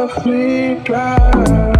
love me blind.